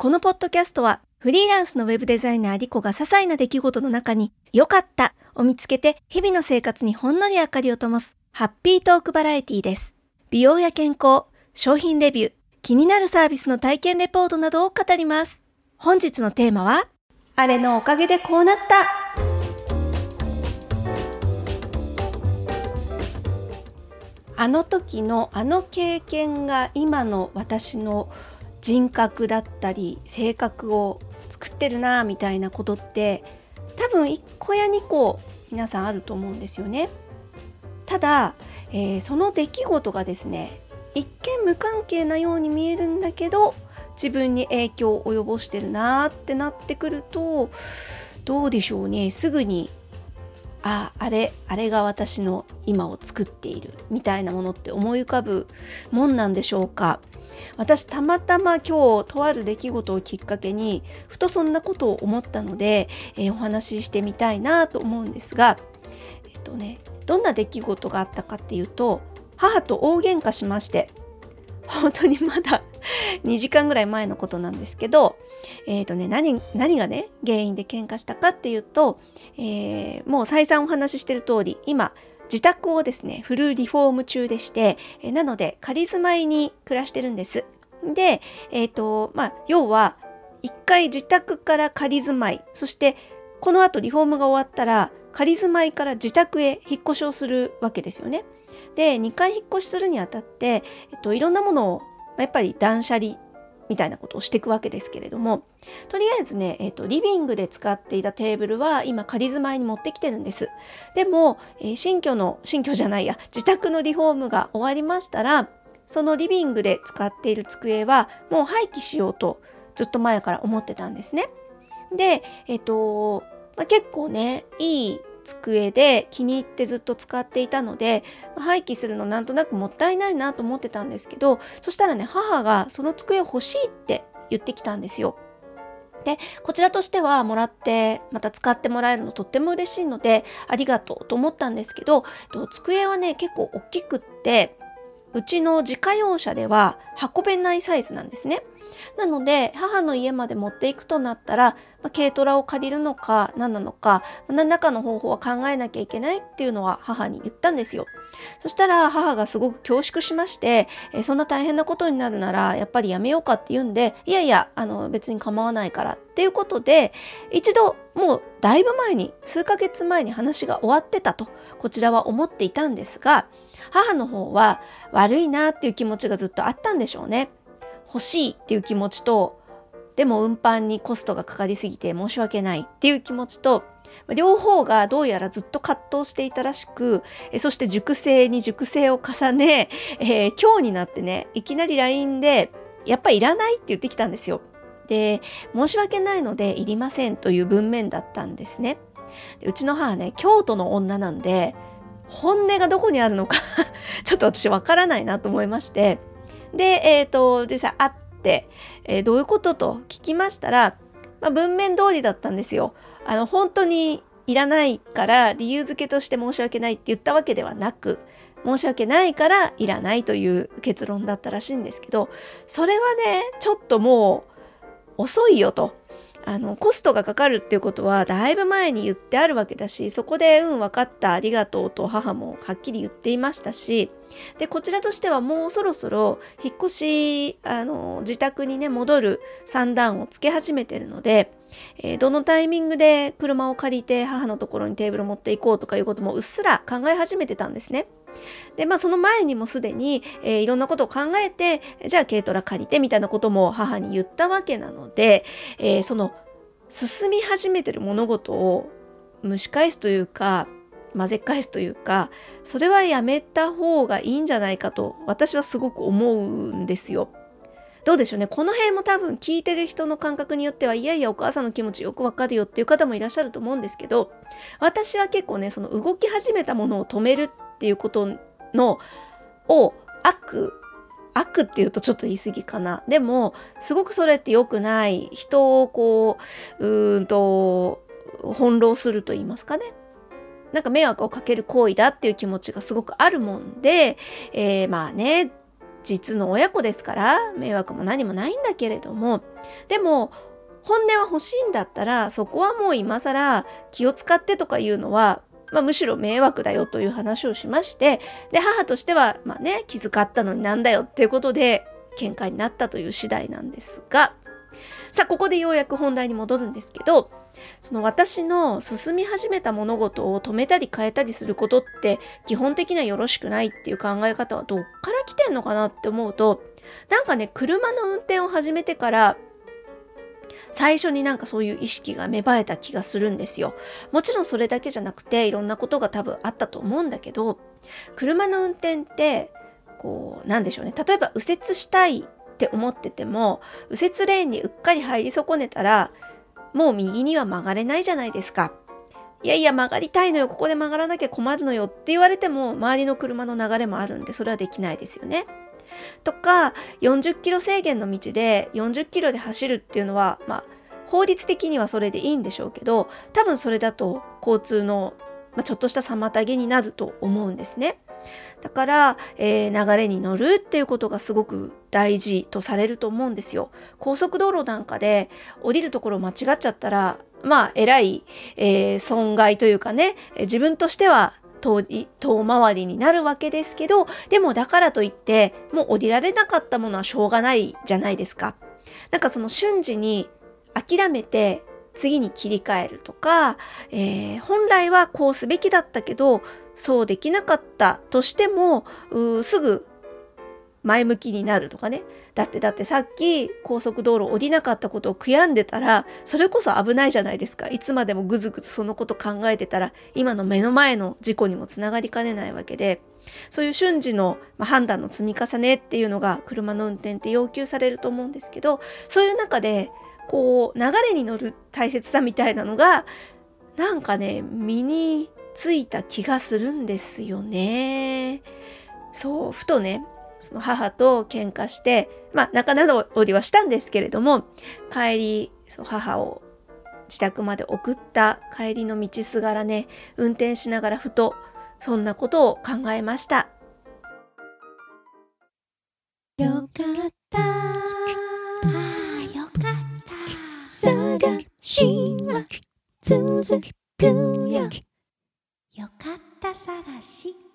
このポッドキャストはフリーランスのウェブデザイナーリコが些細な出来事の中に良かったを見つけて日々の生活にほんのり明かりを灯すハッピートークバラエティです。美容や健康、商品レビュー、気になるサービスの体験レポートなどを語ります。本日のテーマは、あれのおかげでこうなったあの時のあの経験が今の私の人格だったり性格を作ってるなみたいなことって多分1個や2個皆さんあると思うんですよね。ただ、えー、その出来事がですね一見無関係なように見えるんだけど自分に影響を及ぼしてるなってなってくるとどうでしょうねすぐにああれあれが私の今を作っているみたいなものって思い浮かぶもんなんでしょうか私たまたま今日とある出来事をきっかけにふとそんなことを思ったので、えー、お話ししてみたいなと思うんですがえっとねどんな出来事があったかっていうと母と大喧嘩しまして本当にまだ 2時間ぐらい前のことなんですけど、えーとね、何何がね原因で喧嘩したかっていうと、えー、もう再三お話ししてる通り今自宅をですねフルリフォーム中でして、え、なので仮住まいに暮らしてるんです。で、えっ、ー、とまあ要は一回自宅から仮住まいそしてこの後リフォームが終わったら仮住まいから自宅へ引っ越しをするわけですよね。で2回引っ越しするにあたって、えっと、いろんなものをやっぱり断捨離みたいなことをしていくわけですけれどもとりあえずね、えーと、リビングで使っていたテーブルは今仮住まいに持ってきてるんです。でも、えー、新居の新居じゃないや自宅のリフォームが終わりましたらそのリビングで使っている机はもう廃棄しようとずっと前から思ってたんですね。でえっ、ー、と、まあ、結構ねいい机で気に入ってずっと使っていたので廃棄するのなんとなくもったいないなと思ってたんですけどそしたらね母がその机欲しいって言ってきたんですよ。でこちらとしてはもらってまた使ってもらえるのとっても嬉しいのでありがとうと思ったんですけど机はね結構大きくってうちの自家用車では運べないサイズなんですね。なので母の家まで持っていくとなったら、まあ、軽トラを借りるのか何なのか何らかの方法は考えなきゃいけないっていうのは母に言ったんですよ。そしたら母がすごく恐縮しまして、えそんな大変なことになるならやっぱりやめようかって言うんでいやいやあの別に構わないからっていうことで一度もうだいぶ前に数ヶ月前に話が終わってたとこちらは思っていたんですが母の方は悪いなっていう気持ちがずっとあったんでしょうね。欲しいっていう気持ちとでも運搬にコストがかかりすぎて申し訳ないっていう気持ちと両方がどうやらずっと葛藤していたらしくそして熟成に熟成を重ね、えー、今日になってねいきなり LINE でやっぱいらないって言ってきたんですよ。で申し訳ないのでいりませんという文面だったんですね。うちの母ね京都の女なんで本音がどこにあるのか ちょっと私わからないなと思いましてで、えっ、ー、と、実際会って、えー、どういうことと聞きましたら、まあ、文面通りだったんですよ。あの、本当にいらないから理由付けとして申し訳ないって言ったわけではなく、申し訳ないからいらないという結論だったらしいんですけど、それはね、ちょっともう遅いよと。あのコストがかかるっていうことはだいぶ前に言ってあるわけだしそこで「うん分かったありがとう」と母もはっきり言っていましたしでこちらとしてはもうそろそろ引っ越しあの自宅にね戻る算段をつけ始めてるので、えー、どのタイミングで車を借りて母のところにテーブル持っていこうとかいうこともうっすら考え始めてたんですね。でまあその前にもすでに、えー、いろんなことを考えてじゃあ軽トラ借りてみたいなことも母に言ったわけなので、えー、その進み始めてる物事を蒸し返すというか混ぜ返すというかそれはやめた方がいいんじゃないかと私はすごく思うんですよ。どうでしょうね？この辺も多分聞いてる人の感覚によってはいやいやお母さんの気持ちよくわかるよっていう方もいらっしゃると思うんですけど私は結構ねその動き始めたものを止めるっていうことのを悪悪っていうとちょっと言い過ぎかな。でもすごくそれって良くない人をこううんと翻弄すると言いますかね。なんか迷惑をかける行為だっていう気持ちがすごくあるもんで、えー、まあね実の親子ですから迷惑も何もないんだけれども。でも本音は欲しいんだったらそこはもう今更気を使ってとかいうのは、まあ、むしろ迷惑だよという話をしましてで母としてはまあね気遣ったのになんだよっていうことで喧嘩になったという次第なんですがさあここでようやく本題に戻るんですけどその私の進み始めた物事を止めたり変えたりすることって基本的にはよろしくないっていう考え方はどっから来てんのかなって思うとなんかね車の運転を始めてから最初になんかそういう意識が芽生えた気がするんですよ。もちろんそれだけじゃなくていろんなことが多分あったと思うんだけど車の運転ってこうなんでしょうね例えば右折したいって思ってても右折レーンにうっかり入り損ねたらもう右には曲がれないじゃないですか。いやいや曲がりたいのよここで曲がらなきゃ困るのよって言われても周りの車の流れもあるんでそれはできないですよね。とか40キロ制限の道で40キロで走るっていうのはまあ法律的にはそれでいいんでしょうけど多分それだと交通の、まあ、ちょっとした妨げになると思うんですね。だから、えー、流れに乗るっていうことがすごく大事とされると思うんですよ。高速道路なんかで降りるところ間違っちゃったらまあえらい、えー、損害というかね自分としては遠遠回りになるわけですけどでもだからといってもう降りられなかったものはしょうがないじゃないですか。なんかその瞬時に諦めて次に切り替えるとか、えー、本来はこうすべきだったけどそうできなかったとしてもすぐ前向きになるとかね。だってだってさっき高速道路降りなかったことを悔やんでたらそれこそ危ないじゃないですか。いつまでもぐずぐずそのこと考えてたら今の目の前の事故にもつながりかねないわけで。そういう瞬時の判断の積み重ねっていうのが車の運転って要求されると思うんですけどそういう中でこう流れに乗る大切さみたいなのがなんかね身についた気がするんですよね。そうふとねその母と喧嘩してまあ仲直りはしたんですけれども帰りそう母を自宅まで送った帰りの道すがらね運転しながらふとそんなことを考えました。よかった。よかった。探しは続くよよかった。探し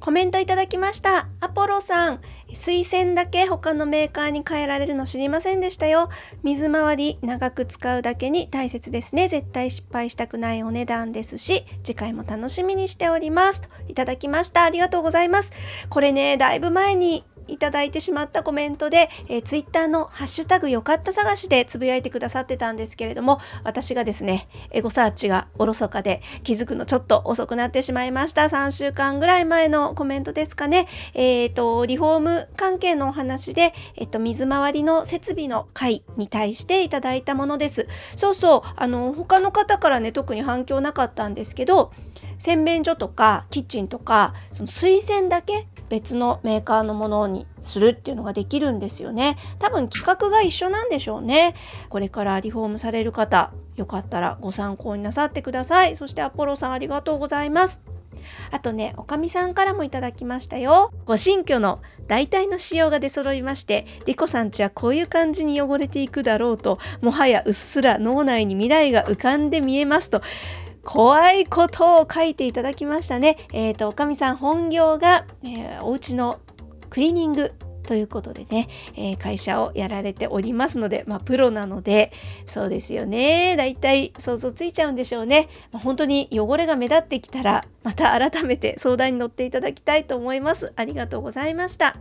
コメントいただきました。アポロさん。水栓だけ他のメーカーに変えられるの知りませんでしたよ。水回り長く使うだけに大切ですね。絶対失敗したくないお値段ですし次回も楽しみにしております。いただきました。ありがとうございます。これねだいぶ前にいただいてしまったコメントで、えー、ツイッターのハッシュタグよかった探しでつぶやいてくださってたんですけれども、私がですね、エゴサーチがおろそかで気づくのちょっと遅くなってしまいました。3週間ぐらい前のコメントですかね。えっ、ー、と、リフォーム関係のお話で、えっ、ー、と、水回りの設備の回に対していただいたものです。そうそう、あの、他の方からね、特に反響なかったんですけど、洗面所とかキッチンとかその水洗だけ別のメーカーのものにするっていうのができるんですよね。多分規格が一緒なんでしょうね。これからリフォームされる方よかったらご参考になさってください。そしてアポロさんありがとうございます。あとね、おかみさんからもいただきましたよ。ご新居の大体の仕様が出揃いまして、リコさんちはこういう感じに汚れていくだろうと、もはやうっすら脳内に未来が浮かんで見えますと、怖いことを書いていただきましたね。えっ、ー、と、おかみさん本業が、えー、お家のクリーニングということでね、えー、会社をやられておりますので、まあ、プロなので、そうですよね。だいたい想像ついちゃうんでしょうね。まあ、本当に汚れが目立ってきたら、また改めて相談に乗っていただきたいと思います。ありがとうございました。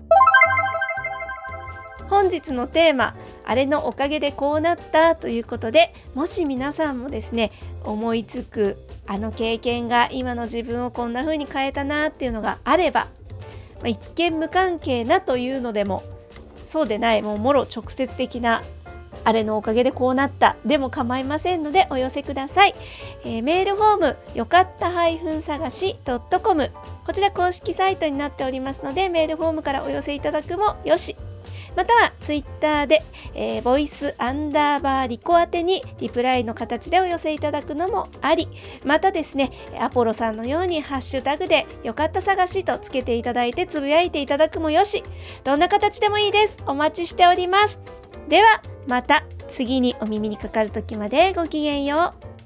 本日のテーマあれのおかげでこうなったということでもし皆さんもですね思いつくあの経験が今の自分をこんな風に変えたなっていうのがあれば、まあ、一見無関係なというのでもそうでないもうもろ直接的なあれのおかげでこうなったでも構いませんのでお寄せください、えー、メールフォームよかった探し .com こちら公式サイトになっておりますのでメールフォームからお寄せいただくもよし。またはツイッターで、えー、ボイスアンダーバーリコ宛てにリプライの形でお寄せいただくのもありまたですねアポロさんのようにハッシュタグでよかった探しとつけていただいてつぶやいていただくもよしどんな形でもいいです。お待ちしております。ではまた次にお耳にかかる時までごきげんよう。